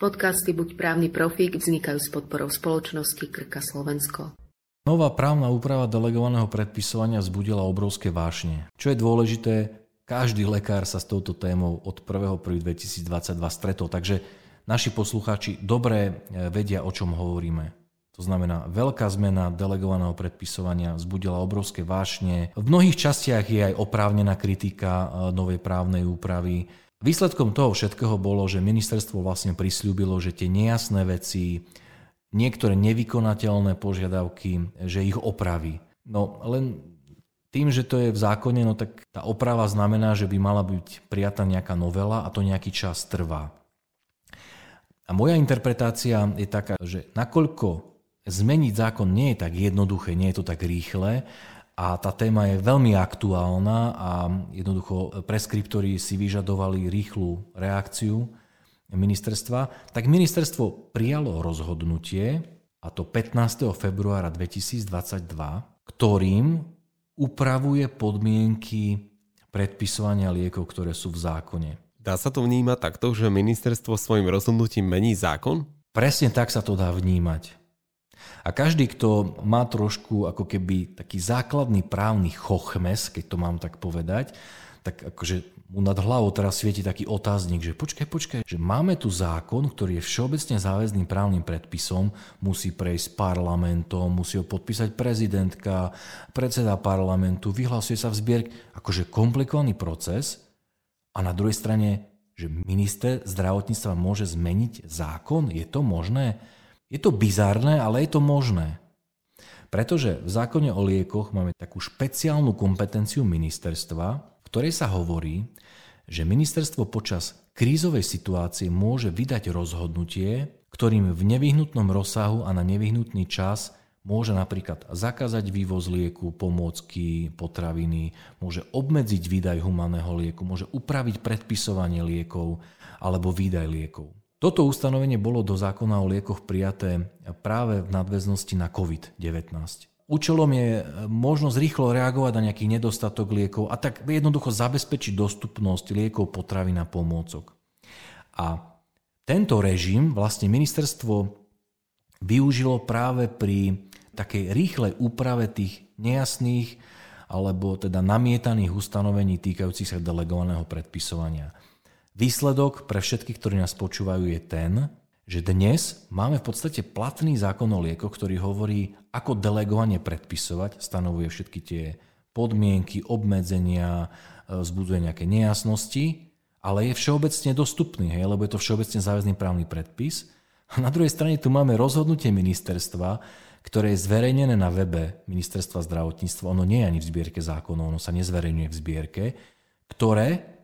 Podcasty Buď právny profík vznikajú s podporou spoločnosti Krka Slovensko. Nová právna úprava delegovaného predpisovania vzbudila obrovské vášne. Čo je dôležité, každý lekár sa s touto témou od 1.1.2022 stretol, takže naši poslucháči dobre e, vedia, o čom hovoríme. To znamená, veľká zmena delegovaného predpisovania vzbudila obrovské vášne. V mnohých častiach je aj oprávnená kritika e, novej právnej úpravy. Výsledkom toho všetkého bolo, že ministerstvo vlastne prislúbilo, že tie nejasné veci, niektoré nevykonateľné požiadavky, že ich opraví. No len tým, že to je v zákone, no tak tá oprava znamená, že by mala byť prijatá nejaká novela a to nejaký čas trvá. A moja interpretácia je taká, že nakoľko zmeniť zákon nie je tak jednoduché, nie je to tak rýchle, a tá téma je veľmi aktuálna a jednoducho preskriptori si vyžadovali rýchlu reakciu ministerstva, tak ministerstvo prijalo rozhodnutie, a to 15. februára 2022, ktorým upravuje podmienky predpisovania liekov, ktoré sú v zákone. Dá sa to vnímať takto, že ministerstvo svojim rozhodnutím mení zákon? Presne tak sa to dá vnímať. A každý, kto má trošku ako keby taký základný právny chochmes, keď to mám tak povedať, tak akože mu nad hlavou teraz svieti taký otáznik, že počkaj, počkaj, že máme tu zákon, ktorý je všeobecne záväzným právnym predpisom, musí prejsť parlamentom, musí ho podpísať prezidentka, predseda parlamentu, vyhlasuje sa v zbierke, akože komplikovaný proces a na druhej strane, že minister zdravotníctva môže zmeniť zákon, je to možné? Je to bizarné, ale je to možné. Pretože v zákone o liekoch máme takú špeciálnu kompetenciu ministerstva, v ktorej sa hovorí, že ministerstvo počas krízovej situácie môže vydať rozhodnutie, ktorým v nevyhnutnom rozsahu a na nevyhnutný čas môže napríklad zakázať vývoz lieku, pomôcky, potraviny, môže obmedziť výdaj humaného lieku, môže upraviť predpisovanie liekov alebo výdaj liekov. Toto ustanovenie bolo do zákona o liekoch prijaté práve v nadväznosti na COVID-19. Účelom je e, možnosť rýchlo reagovať na nejaký nedostatok liekov a tak jednoducho zabezpečiť dostupnosť liekov, potravín a pomôcok. A tento režim vlastne ministerstvo využilo práve pri takej rýchlej úprave tých nejasných alebo teda namietaných ustanovení týkajúcich sa delegovaného predpisovania. Výsledok pre všetkých, ktorí nás počúvajú, je ten, že dnes máme v podstate platný zákon o liekoch, ktorý hovorí, ako delegovanie predpisovať, stanovuje všetky tie podmienky, obmedzenia, e, vzbudzuje nejaké nejasnosti, ale je všeobecne dostupný, hej, lebo je to všeobecne záväzný právny predpis. A na druhej strane tu máme rozhodnutie ministerstva, ktoré je zverejnené na webe ministerstva zdravotníctva. Ono nie je ani v zbierke zákonov, ono sa nezverejňuje v zbierke, ktoré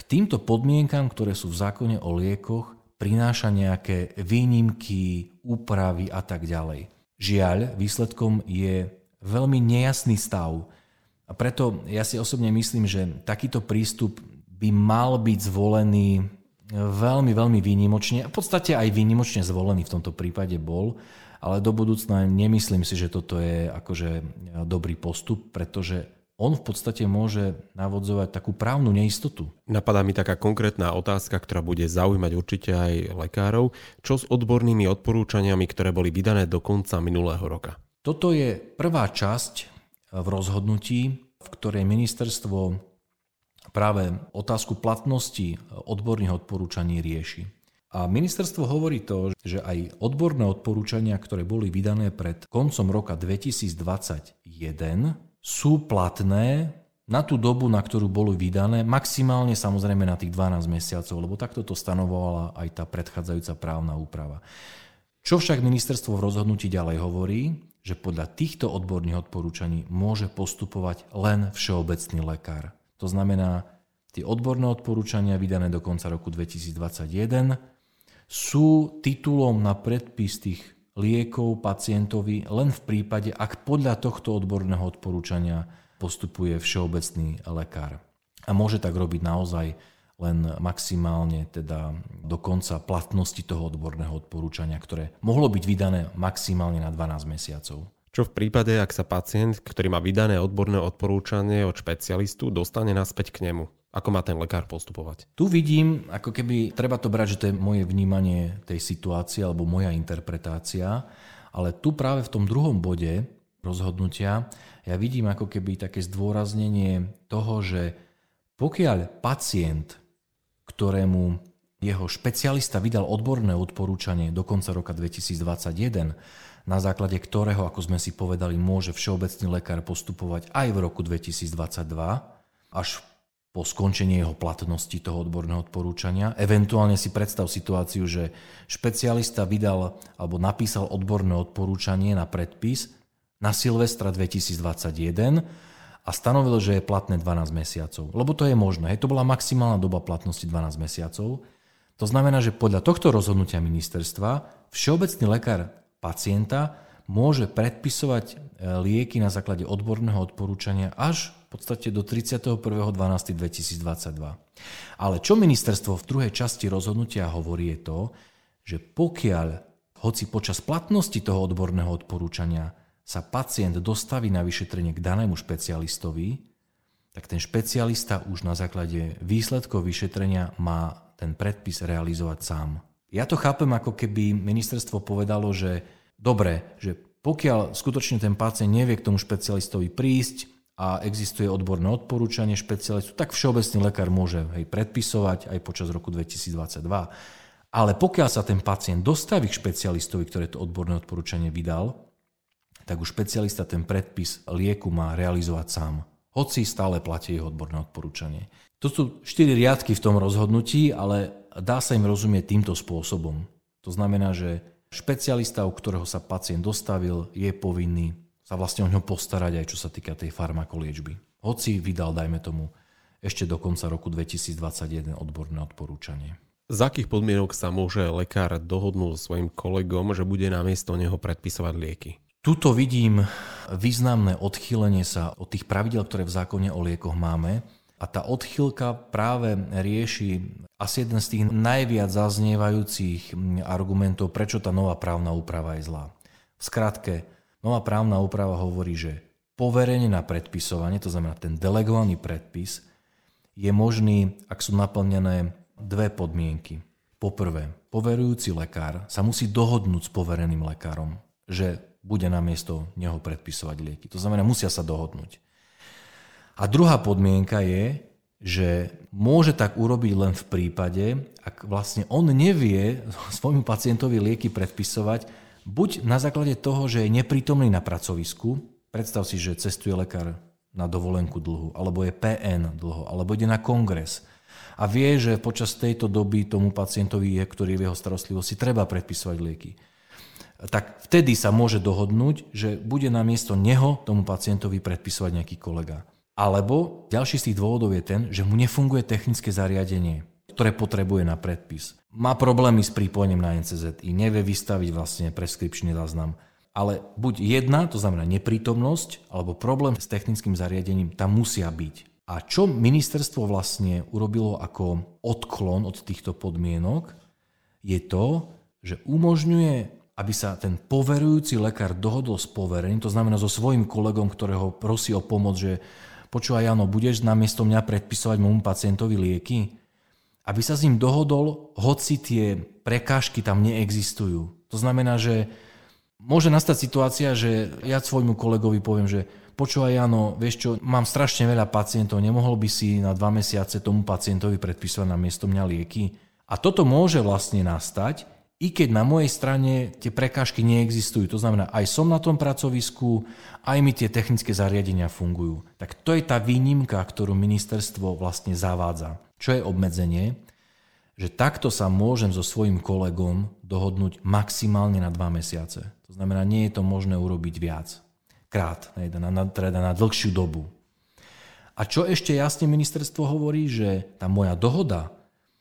k týmto podmienkam, ktoré sú v zákone o liekoch, prináša nejaké výnimky, úpravy a tak ďalej. Žiaľ, výsledkom je veľmi nejasný stav. A preto ja si osobne myslím, že takýto prístup by mal byť zvolený veľmi, veľmi výnimočne. V podstate aj výnimočne zvolený v tomto prípade bol, ale do budúcna nemyslím si, že toto je akože dobrý postup, pretože on v podstate môže navodzovať takú právnu neistotu. Napadá mi taká konkrétna otázka, ktorá bude zaujímať určite aj lekárov. Čo s odbornými odporúčaniami, ktoré boli vydané do konca minulého roka? Toto je prvá časť v rozhodnutí, v ktorej ministerstvo práve otázku platnosti odborných odporúčaní rieši. A ministerstvo hovorí to, že aj odborné odporúčania, ktoré boli vydané pred koncom roka 2021, sú platné na tú dobu, na ktorú boli vydané, maximálne samozrejme na tých 12 mesiacov, lebo takto to stanovovala aj tá predchádzajúca právna úprava. Čo však ministerstvo v rozhodnutí ďalej hovorí, že podľa týchto odborných odporúčaní môže postupovať len všeobecný lekár. To znamená, tie odborné odporúčania vydané do konca roku 2021 sú titulom na predpis tých liekov pacientovi len v prípade, ak podľa tohto odborného odporúčania postupuje všeobecný lekár. A môže tak robiť naozaj len maximálne teda do konca platnosti toho odborného odporúčania, ktoré mohlo byť vydané maximálne na 12 mesiacov. Čo v prípade, ak sa pacient, ktorý má vydané odborné odporúčanie od špecialistu, dostane naspäť k nemu? Ako má ten lekár postupovať? Tu vidím, ako keby, treba to brať, že to je moje vnímanie tej situácie alebo moja interpretácia, ale tu práve v tom druhom bode rozhodnutia ja vidím ako keby také zdôraznenie toho, že pokiaľ pacient, ktorému jeho špecialista vydal odborné odporúčanie do konca roka 2021, na základe ktorého, ako sme si povedali, môže všeobecný lekár postupovať aj v roku 2022 až po skončení jeho platnosti toho odborného odporúčania. Eventuálne si predstav situáciu, že špecialista vydal alebo napísal odborné odporúčanie na predpis na Silvestra 2021 a stanovil, že je platné 12 mesiacov. Lebo to je možné. Hej, to bola maximálna doba platnosti 12 mesiacov. To znamená, že podľa tohto rozhodnutia ministerstva všeobecný lekár pacienta môže predpisovať e, lieky na základe odborného odporúčania až v podstate do 31.12.2022. Ale čo ministerstvo v druhej časti rozhodnutia hovorí je to, že pokiaľ, hoci počas platnosti toho odborného odporúčania sa pacient dostaví na vyšetrenie k danému špecialistovi, tak ten špecialista už na základe výsledkov vyšetrenia má ten predpis realizovať sám. Ja to chápem ako keby ministerstvo povedalo, že dobre, že pokiaľ skutočne ten pacient nevie k tomu špecialistovi prísť, a existuje odborné odporúčanie špecialistu, tak všeobecný lekár môže hej, predpisovať aj počas roku 2022. Ale pokiaľ sa ten pacient dostaví k špecialistovi, ktoré to odborné odporúčanie vydal, tak už špecialista ten predpis lieku má realizovať sám. Hoci stále platí jeho odborné odporúčanie. To sú štyri riadky v tom rozhodnutí, ale dá sa im rozumieť týmto spôsobom. To znamená, že špecialista, u ktorého sa pacient dostavil, je povinný sa vlastne o ňo postarať aj čo sa týka tej farmakoliečby. Hoci vydal, dajme tomu, ešte do konca roku 2021 odborné odporúčanie. Z akých podmienok sa môže lekár dohodnúť so svojim kolegom, že bude namiesto neho predpisovať lieky? Tuto vidím významné odchýlenie sa od tých pravidel, ktoré v zákone o liekoch máme. A tá odchýlka práve rieši asi jeden z tých najviac zaznievajúcich argumentov, prečo tá nová právna úprava je zlá. V skratke, Nová právna úprava hovorí, že poverenie na predpisovanie, to znamená ten delegovaný predpis, je možný, ak sú naplnené dve podmienky. Poprvé, poverujúci lekár sa musí dohodnúť s povereným lekárom, že bude na miesto neho predpisovať lieky. To znamená, musia sa dohodnúť. A druhá podmienka je, že môže tak urobiť len v prípade, ak vlastne on nevie svojmu pacientovi lieky predpisovať, buď na základe toho, že je neprítomný na pracovisku, predstav si, že cestuje lekár na dovolenku dlhu, alebo je PN dlho, alebo ide na kongres a vie, že počas tejto doby tomu pacientovi, ktorý je v jeho starostlivosti, treba predpisovať lieky. Tak vtedy sa môže dohodnúť, že bude na miesto neho tomu pacientovi predpisovať nejaký kolega. Alebo ďalší z tých dôvodov je ten, že mu nefunguje technické zariadenie ktoré potrebuje na predpis. Má problémy s pripojením na NCZI, nevie vystaviť vlastne preskripčný záznam. Ale buď jedna, to znamená neprítomnosť, alebo problém s technickým zariadením tam musia byť. A čo ministerstvo vlastne urobilo ako odklon od týchto podmienok, je to, že umožňuje, aby sa ten poverujúci lekár dohodol s poverením, to znamená so svojím kolegom, ktorého prosí o pomoc, že počúvaj, Jano, budeš namiesto mňa predpisovať môjmu pacientovi lieky? Aby sa s ním dohodol, hoci tie prekážky tam neexistujú. To znamená, že môže nastať situácia, že ja svojmu kolegovi poviem, že počúvaj Jano, vieš čo, mám strašne veľa pacientov, nemohol by si na dva mesiace tomu pacientovi predpisovať na miesto mňa lieky? A toto môže vlastne nastať, i keď na mojej strane tie prekážky neexistujú. To znamená, aj som na tom pracovisku, aj mi tie technické zariadenia fungujú. Tak to je tá výnimka, ktorú ministerstvo vlastne zavádza. Čo je obmedzenie? Že takto sa môžem so svojím kolegom dohodnúť maximálne na dva mesiace. To znamená, nie je to možné urobiť viac. Krát, na, na, teda na dlhšiu dobu. A čo ešte jasne ministerstvo hovorí, že tá moja dohoda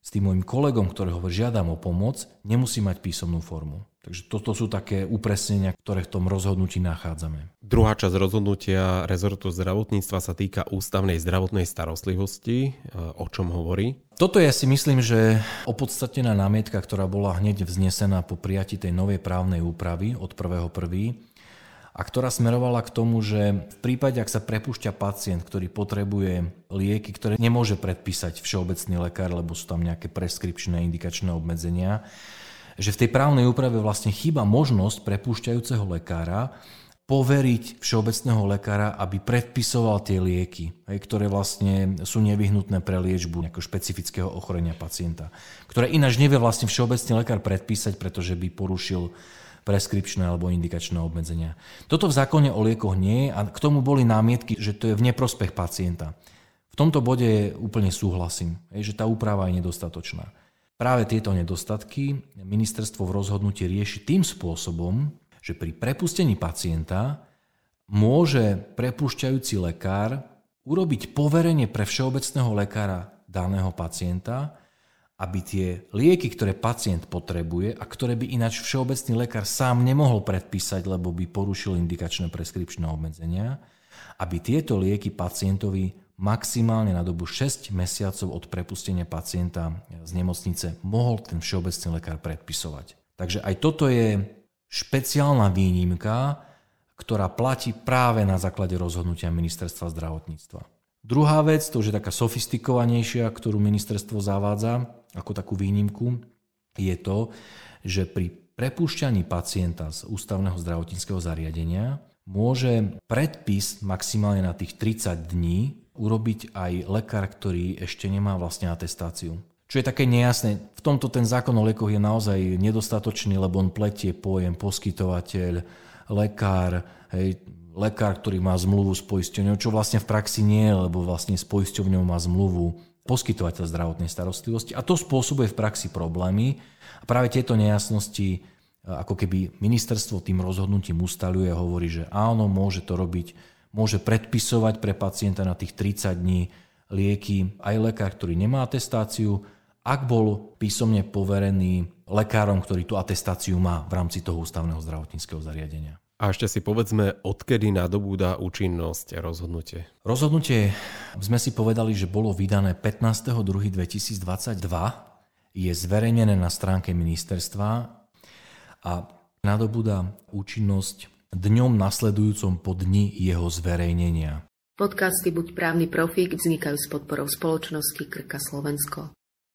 s tým môjim kolegom, ktorého žiadam o pomoc, nemusí mať písomnú formu. Takže toto sú také upresnenia, ktoré v tom rozhodnutí nachádzame. Druhá časť rozhodnutia rezortu zdravotníctva sa týka ústavnej zdravotnej starostlivosti. O čom hovorí? Toto ja si myslím, že opodstatnená námietka, ktorá bola hneď vznesená po prijati tej novej právnej úpravy od 1.1. a ktorá smerovala k tomu, že v prípade, ak sa prepúšťa pacient, ktorý potrebuje lieky, ktoré nemôže predpísať všeobecný lekár, lebo sú tam nejaké preskripčné indikačné obmedzenia, že v tej právnej úprave vlastne chýba možnosť prepúšťajúceho lekára poveriť všeobecného lekára, aby predpisoval tie lieky, ktoré vlastne sú nevyhnutné pre liečbu nejakého špecifického ochorenia pacienta, ktoré ináč nevie vlastne všeobecný lekár predpísať, pretože by porušil preskripčné alebo indikačné obmedzenia. Toto v zákone o liekoch nie je a k tomu boli námietky, že to je v neprospech pacienta. V tomto bode úplne súhlasím, že tá úprava je nedostatočná. Práve tieto nedostatky ministerstvo v rozhodnutí rieši tým spôsobom, že pri prepustení pacienta môže prepúšťajúci lekár urobiť poverenie pre všeobecného lekára daného pacienta, aby tie lieky, ktoré pacient potrebuje a ktoré by ináč všeobecný lekár sám nemohol predpísať, lebo by porušil indikačné preskripčné obmedzenia, aby tieto lieky pacientovi maximálne na dobu 6 mesiacov od prepustenia pacienta z nemocnice mohol ten všeobecný lekár predpisovať. Takže aj toto je špeciálna výnimka, ktorá platí práve na základe rozhodnutia ministerstva zdravotníctva. Druhá vec, to už je taká sofistikovanejšia, ktorú ministerstvo zavádza ako takú výnimku, je to, že pri prepúšťaní pacienta z ústavného zdravotníckého zariadenia môže predpis maximálne na tých 30 dní urobiť aj lekár, ktorý ešte nemá vlastne atestáciu. Čo je také nejasné. V tomto ten zákon o liekoch je naozaj nedostatočný, lebo on pletie pojem poskytovateľ, lekár, hej, lekár, ktorý má zmluvu s poisťovňou, čo vlastne v praxi nie je, lebo vlastne s poisťovňou má zmluvu poskytovateľ zdravotnej starostlivosti a to spôsobuje v praxi problémy a práve tieto nejasnosti e, ako keby ministerstvo tým rozhodnutím ustaluje a hovorí, že áno, môže to robiť, môže predpisovať pre pacienta na tých 30 dní lieky aj lekár, ktorý nemá atestáciu, ak bol písomne poverený lekárom, ktorý tú atestáciu má v rámci toho ústavného zdravotníckého zariadenia. A ešte si povedzme, odkedy nadobúda účinnosť rozhodnutie. Rozhodnutie sme si povedali, že bolo vydané 15.2.2022, je zverejnené na stránke ministerstva a nadobúda účinnosť dňom nasledujúcom po dni jeho zverejnenia. Podcasty Buď právny profík vznikajú s podporou spoločnosti Krka Slovensko.